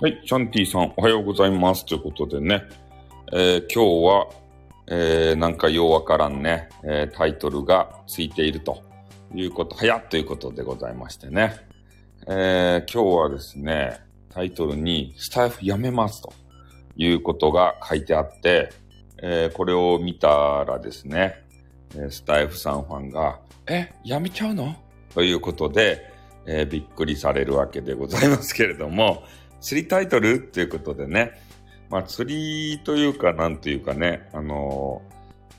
はい、シャンティさん、おはようございます。ということでね、えー、今日は、えー、なんかようわからんね、えー、タイトルがついているということ、はやということでございましてね、えー、今日はですね、タイトルにスタイフやめますということが書いてあって、えー、これを見たらですね、スタイフさんファンが、え、やめちゃうの？ということで、えー、びっくりされるわけでございますけれども、釣りタイトルっていうことでね、まあ釣りというかなんというかね、あの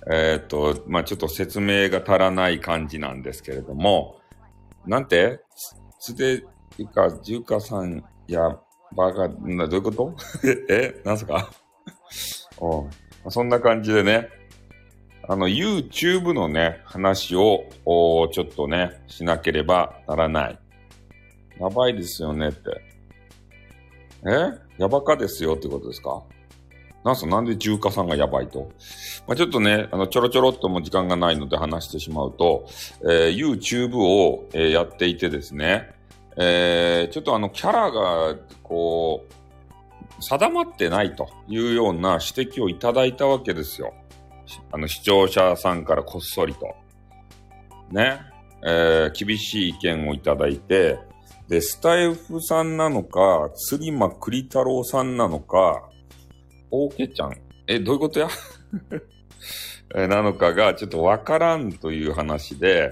ー、えっ、ー、と、まあちょっと説明が足らない感じなんですけれども、なんて？つで、いうか、じゅうかさんやバカ、な、どういうこと？え、なんすか？おそんな感じでね、あの、YouTube のね、話を、おちょっとね、しなければならない。やばいですよねって。え？やばかですよってことですか？なんすなんで重化さんがやばいと？まあ、ちょっとね、あの、ちょろちょろっとも時間がないので話してしまうと、えー、YouTube を、えー、やっていてですね、えー、ちょっとあの、キャラが、こう、定まってないというような指摘をいただいたわけですよ。あの、視聴者さんからこっそりと。ね？えー、厳しい意見をいただいて、で、スタイフさんなのか、釣間栗太郎さんなのか、オーケちゃん。え、どういうことや？なのかがちょっとわからんという話で、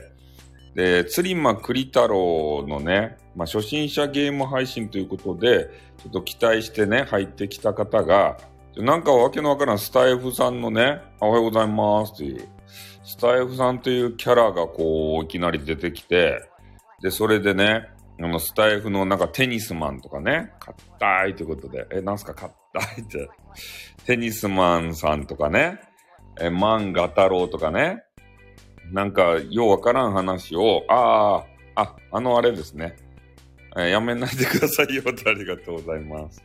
で、釣り間栗太郎のね、まあ、初心者ゲーム配信ということで、ちょっと期待してね、入ってきた方が、なんかわけのわからんスタイフさんのね、おはようございますという、スタイフさんというキャラがこう、いきなり出てきて、で、それでね、あの、スタイフのなんかテニスマンとかね、硬いということで、え、なんすか？硬いって。テニスマンさんとかね、え、マンガ太郎とかね、なんか、ようわからん話を、ああ、あ、あのあれですね。えやめないでくださいよってありがとうございます。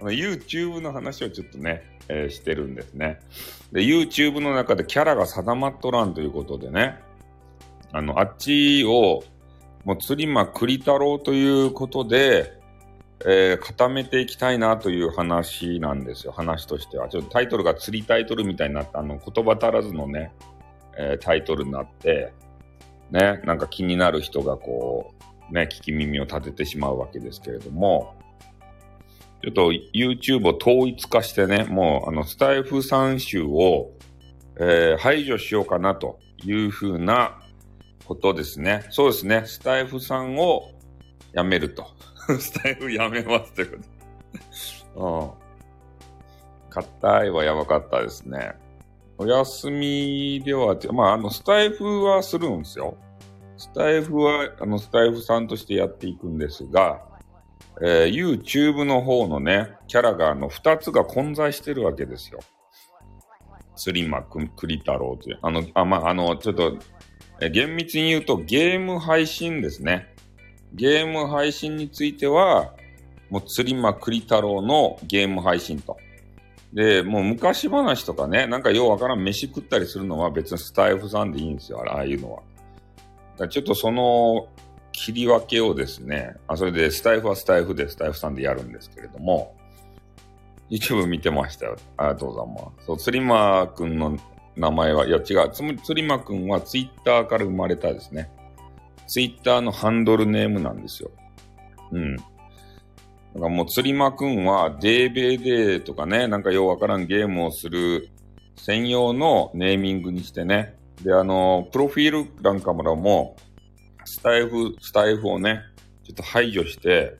あの、YouTube の話をちょっとね、えー、してるんですね。で、YouTube の中でキャラが定まっとらんということでね、あの、あっちを、もう釣り間栗太郎ということで、えー、固めていきたいなという話なんですよ、話としては。ちょっとタイトルが釣りタイトルみたいになった、あの、言葉足らずのね、えー、タイトルになって、ね、なんか気になる人がこう、ね、聞き耳を立ててしまうわけですけれども、ちょっと YouTube を統一化してね、もうあのスタイフ3種を、えー、排除しようかなというふうなことですね。そうですね。スタイフさんをやめると。スタイフやめますってこと。うん。硬いはやばかったですね。お休みでは、まあ、あの、スタイフはするんですよ。スタイフは、あの、スタイフさんとしてやっていくんですが、えー、YouTube の方のね、キャラがあの、二つが混在してるわけですよ。スリマクリ太郎という。あの、あ、まあ、あの、ちょっと、厳密に言うとゲーム配信ですね。ゲーム配信については、もう釣りまくり太郎のゲーム配信と。で、もう昔話とかね、なんかようわからん飯食ったりするのは別にスタイフさんでいいんですよ、ああいうのは。だちょっとその切り分けをですね、あ、それでスタイフはスタイフでスタイフさんでやるんですけれども、YouTube 見てましたよ。ありがとうございます。そう、釣りまくんの名前は、いや違う。つつりまくんはツイッターから生まれたですね。ツイッターのハンドルネームなんですよ。うん。だかもうつりまくんはデーベーデーとかね、なんかようわからんゲームをする専用のネーミングにしてね。で、あの、プロフィール欄かもらも、スタイフ、スタイフをね、ちょっと排除して、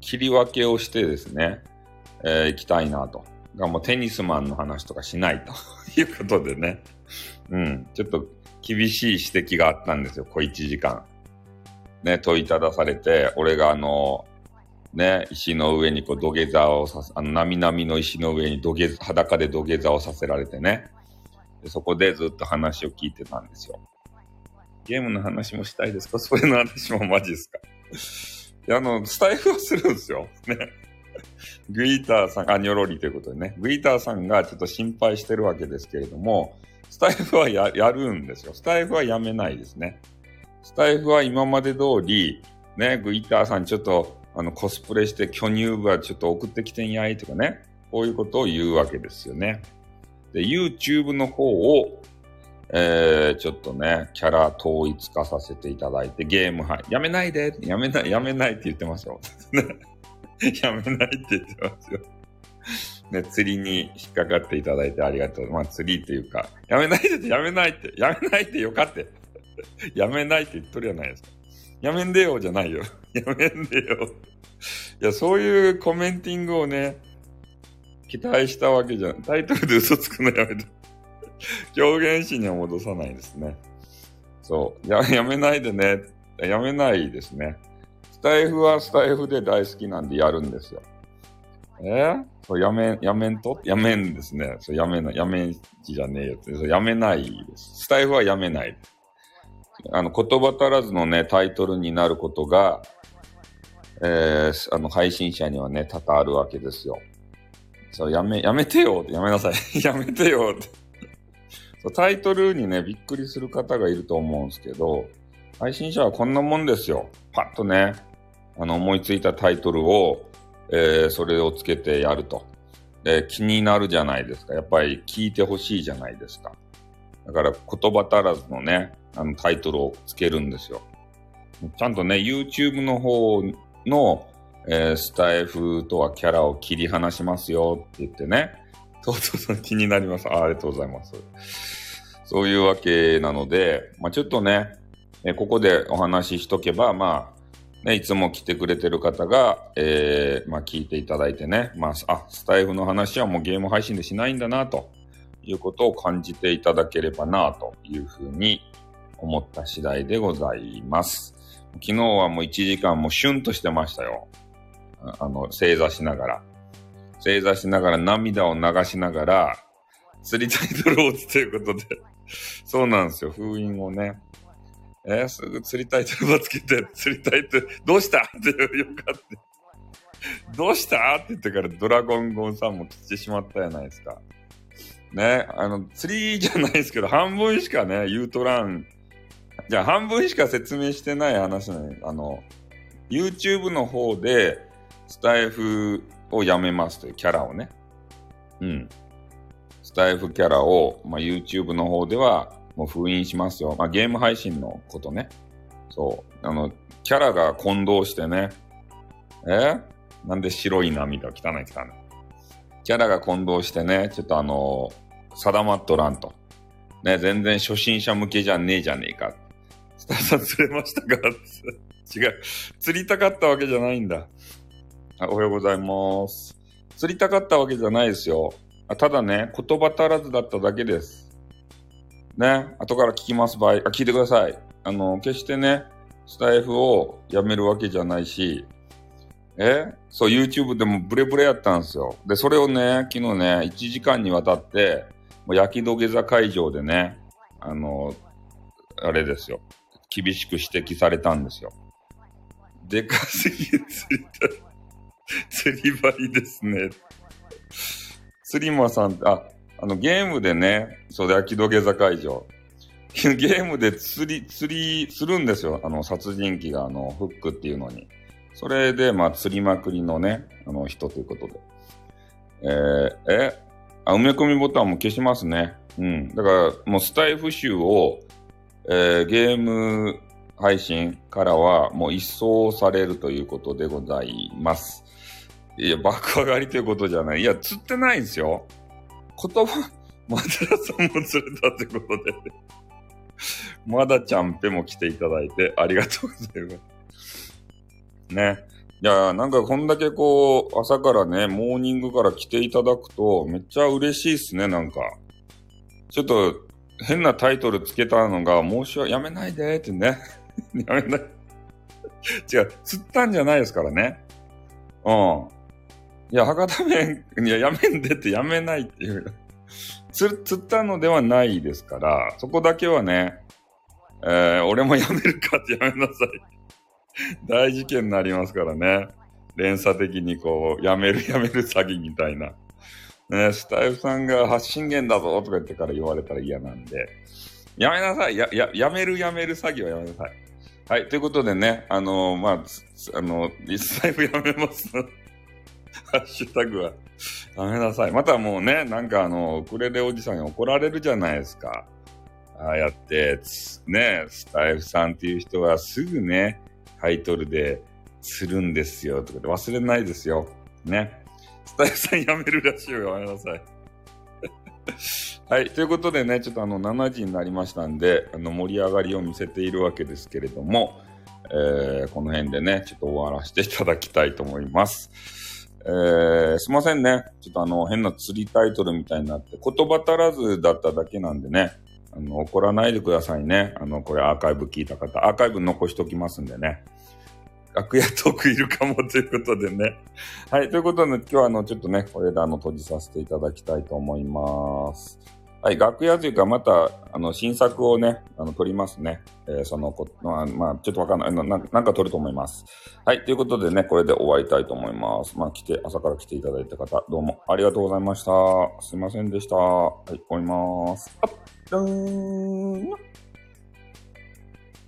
切り分けをしてですね、えー、行きたいなと。がもうテニスマンの話とかしないと いうことでね。うん。ちょっと厳しい指摘があったんですよ。小1時間。ね、問いただされて、俺があの、ね、石の上にこう土下座をさあの、なみなみの石の上に土下座、裸で土下座をさせられてね。でそこでずっと話を聞いてたんですよ。ゲームの話もしたいですか？それの話もマジですか？いや、あの、スタイフはするんですよ。ね。グイーターさん、あ、ニョロリということでね、グイーターさんがちょっと心配してるわけですけれども、スタイフはや、るんですよ。スタイフはやめないですね。スタイフは今まで通り、ね、グイーターさんちょっと、あの、コスプレして巨乳部はちょっと送ってきてんやいとかね。こういうことを言うわけですよね。で、YouTube の方を、えー、ちょっとね、キャラ統一化させていただいて、ゲームはい。やめないでやめない、やめないって言ってますよ。やめないって言ってますよ。ね、釣りに引っかかっていただいてありがとう。まあ、釣りっていうか、やめないでてやめないって、やめないってよかって。やめないって言っとるやないですか。やめんでよじゃないよ。やめんでよ。いや、そういうコメンティングをね、期待したわけじゃん。タイトルで嘘つくのやめて。狂言師には戻さないですね。そう。や、やめないでね。やめないですね。スタイフはスタイフで大好きなんでやるんですよ。え？ー、そうやめ、やめんと？やめんですね。そうやめない、やめんじゃねえよって。そうやめないです。スタイフはやめない。あの、言葉足らずのね、タイトルになることが、えー、あの、配信者にはね、多々あるわけですよ。そう、やめ、やめてよやめなさい。やめてよってそう。タイトルにね、びっくりする方がいると思うんですけど、配信者はこんなもんですよ。パッとね、あの、思いついたタイトルを、えー、それをつけてやると。で、気になるじゃないですか。やっぱり聞いてほしいじゃないですか。だから言葉足らずのね、あのタイトルをつけるんですよ。ちゃんとね、YouTube の方の、えー、スタイフとはキャラを切り離しますよって言ってね。そうそうそう、気になりますあ。ありがとうございます。そういうわけなので、まあ、ちょっとね、えここでお話ししとけば、まあ、ね、いつも来てくれてる方が、えー、まあ、聞いていただいてね、まあ、あ、スタイフの話はもうゲーム配信でしないんだな、ということを感じていただければな、というふうに思った次第でございます。昨日はもう1時間もうシュンとしてましたよ。あの、正座しながら。正座しながら涙を流しながら、釣りタイトルを打つということでそうなんですよ。封印をね。えー、すぐ釣りタイトルをつけて、釣りタイトル、どうした？ってよかって。どうした？って言ってからドラゴンゴンさんも来てしまったじゃないですか。ね、あの、釣りじゃないですけど、半分しかね、言うとらん。じゃあ、半分しか説明してない話なのあの、YouTube の方で、スタイフをやめますというキャラをね。うん。スタイフキャラを、まあ、YouTube の方ではもう封印しますよ。まあ、ゲーム配信のことね。そう。あの、キャラが混同してね。え？なんで白い涙汚い汚い。キャラが混同してね、ちょっとあの定まっとらんと。ね、全然初心者向けじゃねえじゃねえか。スターさん釣れましたか違う。釣りたかったわけじゃないんだ。おはようございます。釣りたかったわけじゃないですよ。あただね、言葉足らずだっただけです。ね、後から聞きます場合、あ、聞いてください。あの、決してね、スタイフをやめるわけじゃないし、えそう、YouTube でもブレブレやったんですよ。で、それをね、昨日ね、1時間にわたって、もう焼き土下座会場でね、あの、あれですよ。厳しく指摘されたんですよ。でかすぎ釣りた釣り針ですね。スリマさん、あ、あの、ゲームでね、そう、焼き土下座会場。ゲームで釣り、釣りするんですよ。あの、殺人鬼が、あの、フックっていうのに。それで、まあ、釣りまくりのね、あの、人ということで。えー、えあ、埋め込みボタンも消しますね。うん。だから、もうスタイフ集を、えー、ゲーム配信からはもう一掃されるということでございます。いや、爆上がりということじゃない。いや、釣ってないんですよ。言葉、マテラさんも釣れたってことでまだちゃんぺも来ていただいてありがとうございます。ね。いや、なんかこんだけこう、朝からね、モーニングから来ていただくと、めっちゃ嬉しいっすね、なんか。ちょっと、変なタイトルつけたのが、申し訳、やめないでってね。やめない。違う、釣ったんじゃないですからね。うん。いや、博多弁、いや、やめんでってやめないっていう。つ、釣ったのではないですから、そこだけはね、えー、俺もやめるかってやめなさい。大事件になりますからね。連鎖的にこう、やめるやめる詐欺みたいな。ね、スタイフさんが発信源だぞとか言ってから言われたら嫌なんで、やめなさい。や、や、やめるやめる詐欺はやめなさい。はい、ということでね、あのまあ、あの、リスライブやめます。ハッシュタグは。やめなさい。またもうね、なんかあの、ウクレレおじさんに怒られるじゃないですか。ああやって、ね、スタイフさんっていう人はすぐね、タイトルで、するんですよ。とかで忘れないですよ。ね。スタイフさんやめるらしいよ。やめなさい。はい。ということでね、ちょっとあの、7時になりましたんで、あの、盛り上がりを見せているわけですけれども、えーこの辺でね、ちょっと終わらせていただきたいと思います。えーすいませんね。ちょっとあの、変な釣りタイトルみたいになって、言葉足らずだっただけなんでね、あの、怒らないでくださいね。あの、これアーカイブ聞いた方、アーカイブ残しときますんでね。楽屋トークいるかもということでね。はい。ということで、今日はあの、ちょっとね、これであの、閉じさせていただきたいと思います。はい。楽屋というか、また、あの、新作をね、あの、撮りますね。えーそのこ、まあ、まあ、ちょっとわかんない。ななんか撮ると思います。はい。ということでね、これで終わりたいと思います。まあ、来て、朝から来ていただいた方、どうもありがとうございました。すいませんでした。はい、終わります。あっ、どーん。